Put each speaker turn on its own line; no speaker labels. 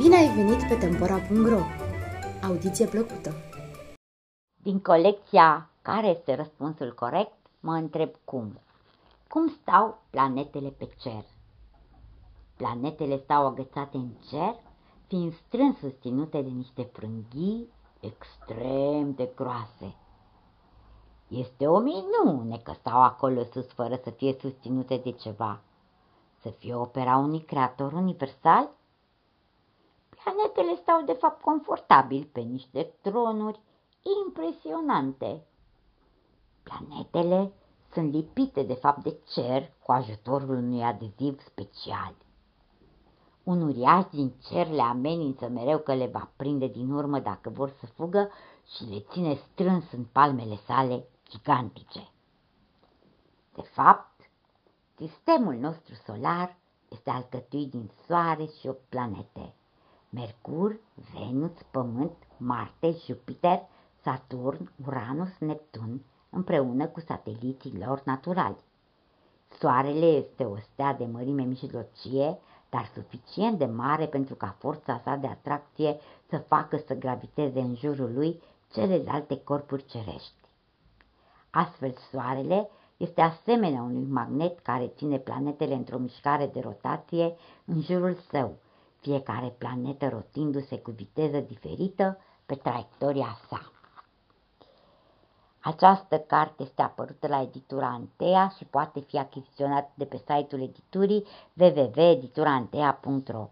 ai venit pe Tempora.ro! Audiție plăcută!
Din colecția Care este răspunsul corect, mă întreb cum. Cum stau planetele pe cer? Planetele stau agățate în cer, fiind strâns susținute de niște frânghii extrem de groase. Este o minune că stau acolo sus fără să fie susținute de ceva. Să fie opera unui creator universal? Planetele stau de fapt confortabil pe niște tronuri impresionante. Planetele sunt lipite de fapt de cer cu ajutorul unui adeziv special. Un uriaș din cer le amenință mereu că le va prinde din urmă dacă vor să fugă și le ține strâns în palmele sale gigantice. De fapt, sistemul nostru solar este alcătuit din Soare și opt planete. Mercur, Venus, Pământ, Marte, Jupiter, Saturn, Uranus, Neptun, împreună cu sateliții lor naturali. Soarele este o stea de mărime mijlocie, dar suficient de mare pentru ca forța sa de atracție să facă să graviteze în jurul lui celelalte corpuri cerești. Astfel, Soarele este asemenea unui magnet care ține planetele într-o mișcare de rotație în jurul său, fiecare planetă rotindu-se cu viteză diferită pe traiectoria sa. Această carte este apărută la editura Antea și poate fi achiziționată de pe site-ul editurii www.edituraantea.ro